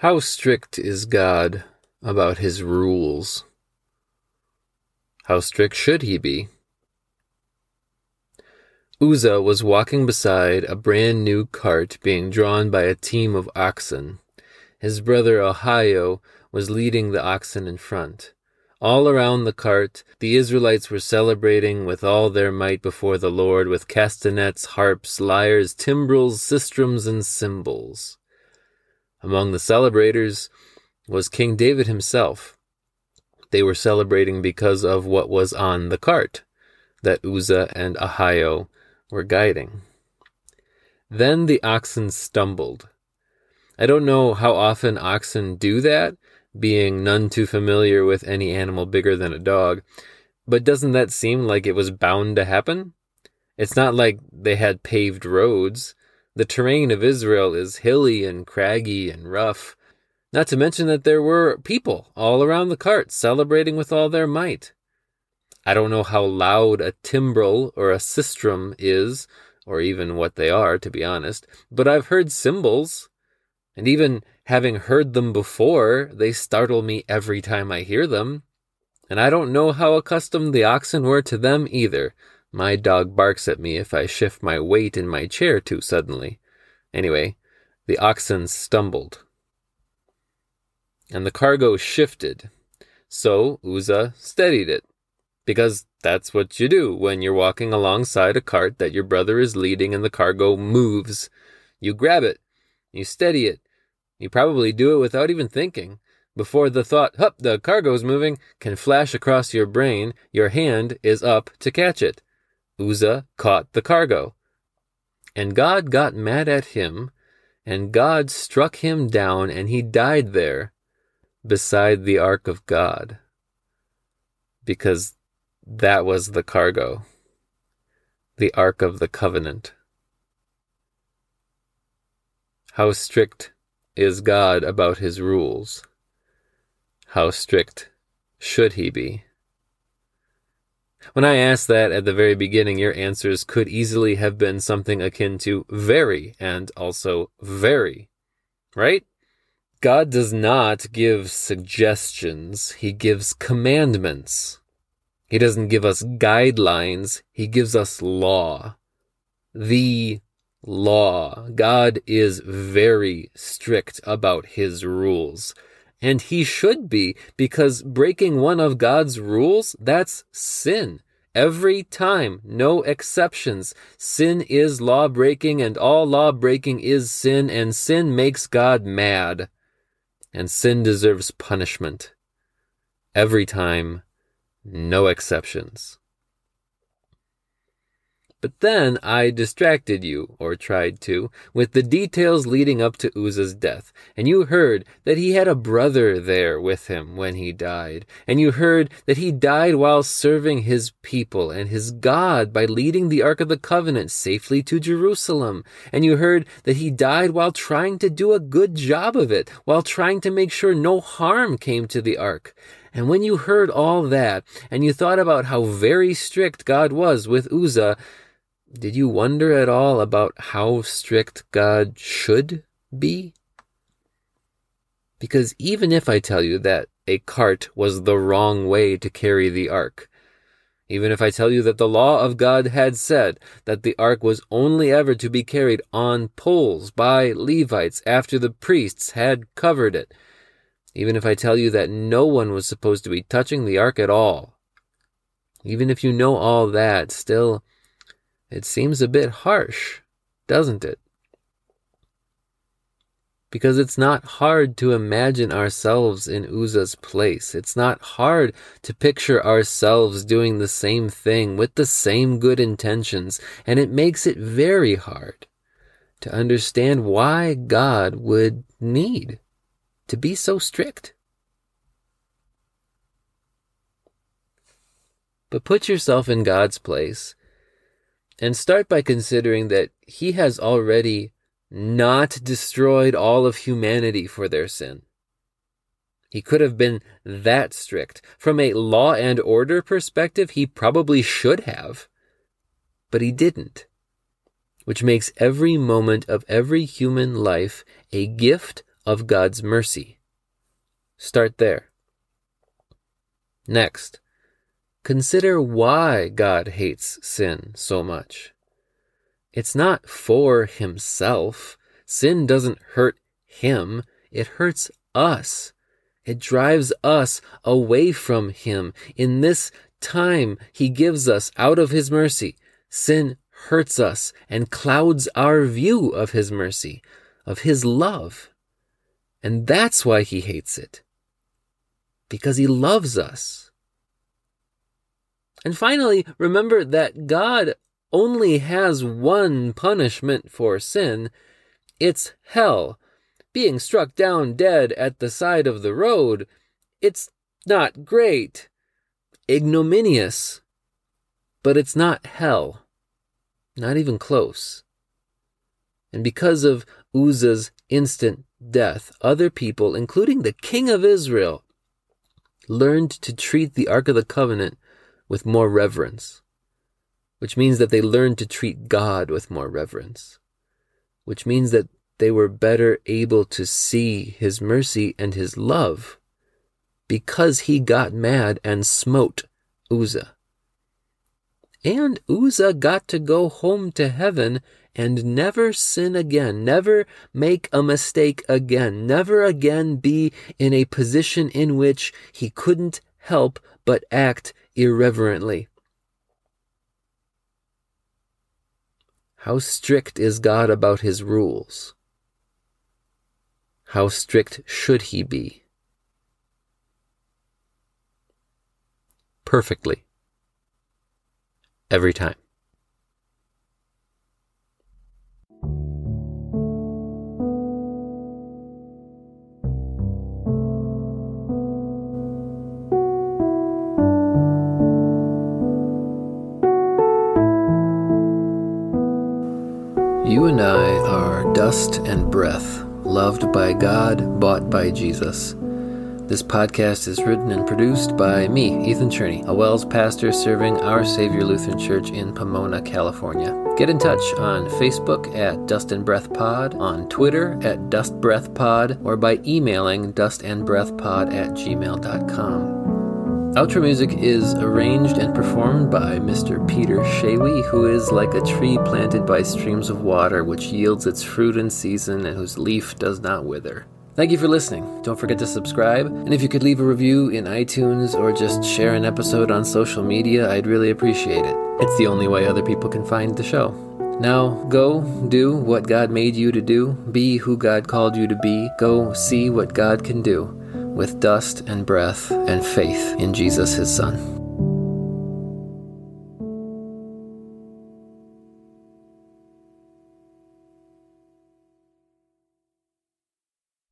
How strict is God about his rules? How strict should he be? Uzzah was walking beside a brand new cart being drawn by a team of oxen. His brother Ahio was leading the oxen in front. All around the cart, the Israelites were celebrating with all their might before the Lord with castanets, harps, lyres, timbrels, sistrums, and cymbals. Among the celebrators was King David himself. They were celebrating because of what was on the cart that Uzzah and Ahio were guiding. Then the oxen stumbled. I don't know how often oxen do that, being none too familiar with any animal bigger than a dog, but doesn't that seem like it was bound to happen? It's not like they had paved roads. The terrain of Israel is hilly and craggy and rough. Not to mention that there were people all around the cart celebrating with all their might. I don't know how loud a timbrel or a sistrum is, or even what they are, to be honest, but I've heard cymbals. And even having heard them before, they startle me every time I hear them. And I don't know how accustomed the oxen were to them either. My dog barks at me if I shift my weight in my chair too suddenly. Anyway, the oxen stumbled. And the cargo shifted. So Uzzah steadied it. Because that's what you do when you're walking alongside a cart that your brother is leading and the cargo moves. You grab it, you steady it. You probably do it without even thinking. Before the thought, hup, the cargo's moving, can flash across your brain, your hand is up to catch it. Uzzah caught the cargo. And God got mad at him, and God struck him down, and he died there beside the ark of God. Because that was the cargo, the ark of the covenant. How strict is God about his rules? How strict should he be? When I asked that at the very beginning, your answers could easily have been something akin to very and also very, right? God does not give suggestions, He gives commandments. He doesn't give us guidelines, He gives us law. The law. God is very strict about His rules. And he should be, because breaking one of God's rules, that's sin. Every time, no exceptions. Sin is law breaking, and all law breaking is sin, and sin makes God mad. And sin deserves punishment. Every time, no exceptions. But then I distracted you, or tried to, with the details leading up to Uzzah's death, and you heard that he had a brother there with him when he died, and you heard that he died while serving his people and his God by leading the Ark of the Covenant safely to Jerusalem, and you heard that he died while trying to do a good job of it, while trying to make sure no harm came to the Ark. And when you heard all that, and you thought about how very strict God was with Uzzah, did you wonder at all about how strict God should be? Because even if I tell you that a cart was the wrong way to carry the ark, even if I tell you that the law of God had said that the ark was only ever to be carried on poles by Levites after the priests had covered it, even if I tell you that no one was supposed to be touching the ark at all, even if you know all that, still, it seems a bit harsh, doesn't it? Because it's not hard to imagine ourselves in Uzzah's place. It's not hard to picture ourselves doing the same thing with the same good intentions, and it makes it very hard to understand why God would need to be so strict. But put yourself in God's place and start by considering that he has already not destroyed all of humanity for their sin. He could have been that strict. From a law and order perspective, he probably should have, but he didn't, which makes every moment of every human life a gift of God's mercy. Start there. Next, consider why God hates sin so much. It's not for himself. Sin doesn't hurt him, it hurts us. It drives us away from him. In this time he gives us out of his mercy, sin hurts us and clouds our view of his mercy, of his love. And that's why he hates it. Because he loves us. And finally, remember that God only has one punishment for sin. It's hell. Being struck down dead at the side of the road. It's not great. Ignominious. But it's not hell. Not even close. And because of Uzzah's instant death, other people, including the king of Israel, learned to treat the Ark of the Covenant with more reverence, which means that they learned to treat God with more reverence, which means that they were better able to see his mercy and his love because he got mad and smote Uzzah. And Uzzah got to go home to heaven and never sin again, never make a mistake again, never again be in a position in which he couldn't help but act irreverently. How strict is God about his rules? How strict should he be? Perfectly every time. Dust and breath, loved by God, bought by Jesus. This podcast is written and produced by me, Ethan Cherney, a WELS pastor serving Our Savior Lutheran Church in Pomona, California. Get in touch on Facebook at Dust and Breath Pod, on Twitter at Dust Breath Pod, or by emailing dustandbreathpod at gmail.com. Outro music is arranged and performed by Mr. Peter Shawy, who is like a tree planted by streams of water, which yields its fruit in season and whose leaf does not wither. Thank you for listening. Don't forget to subscribe. And if you could leave a review in iTunes or just share an episode on social media, I'd really appreciate it. It's the only way other people can find the show. Now, go do what God made you to do, be who God called you to be, go see what God can do with dust and breath and faith in Jesus, his Son.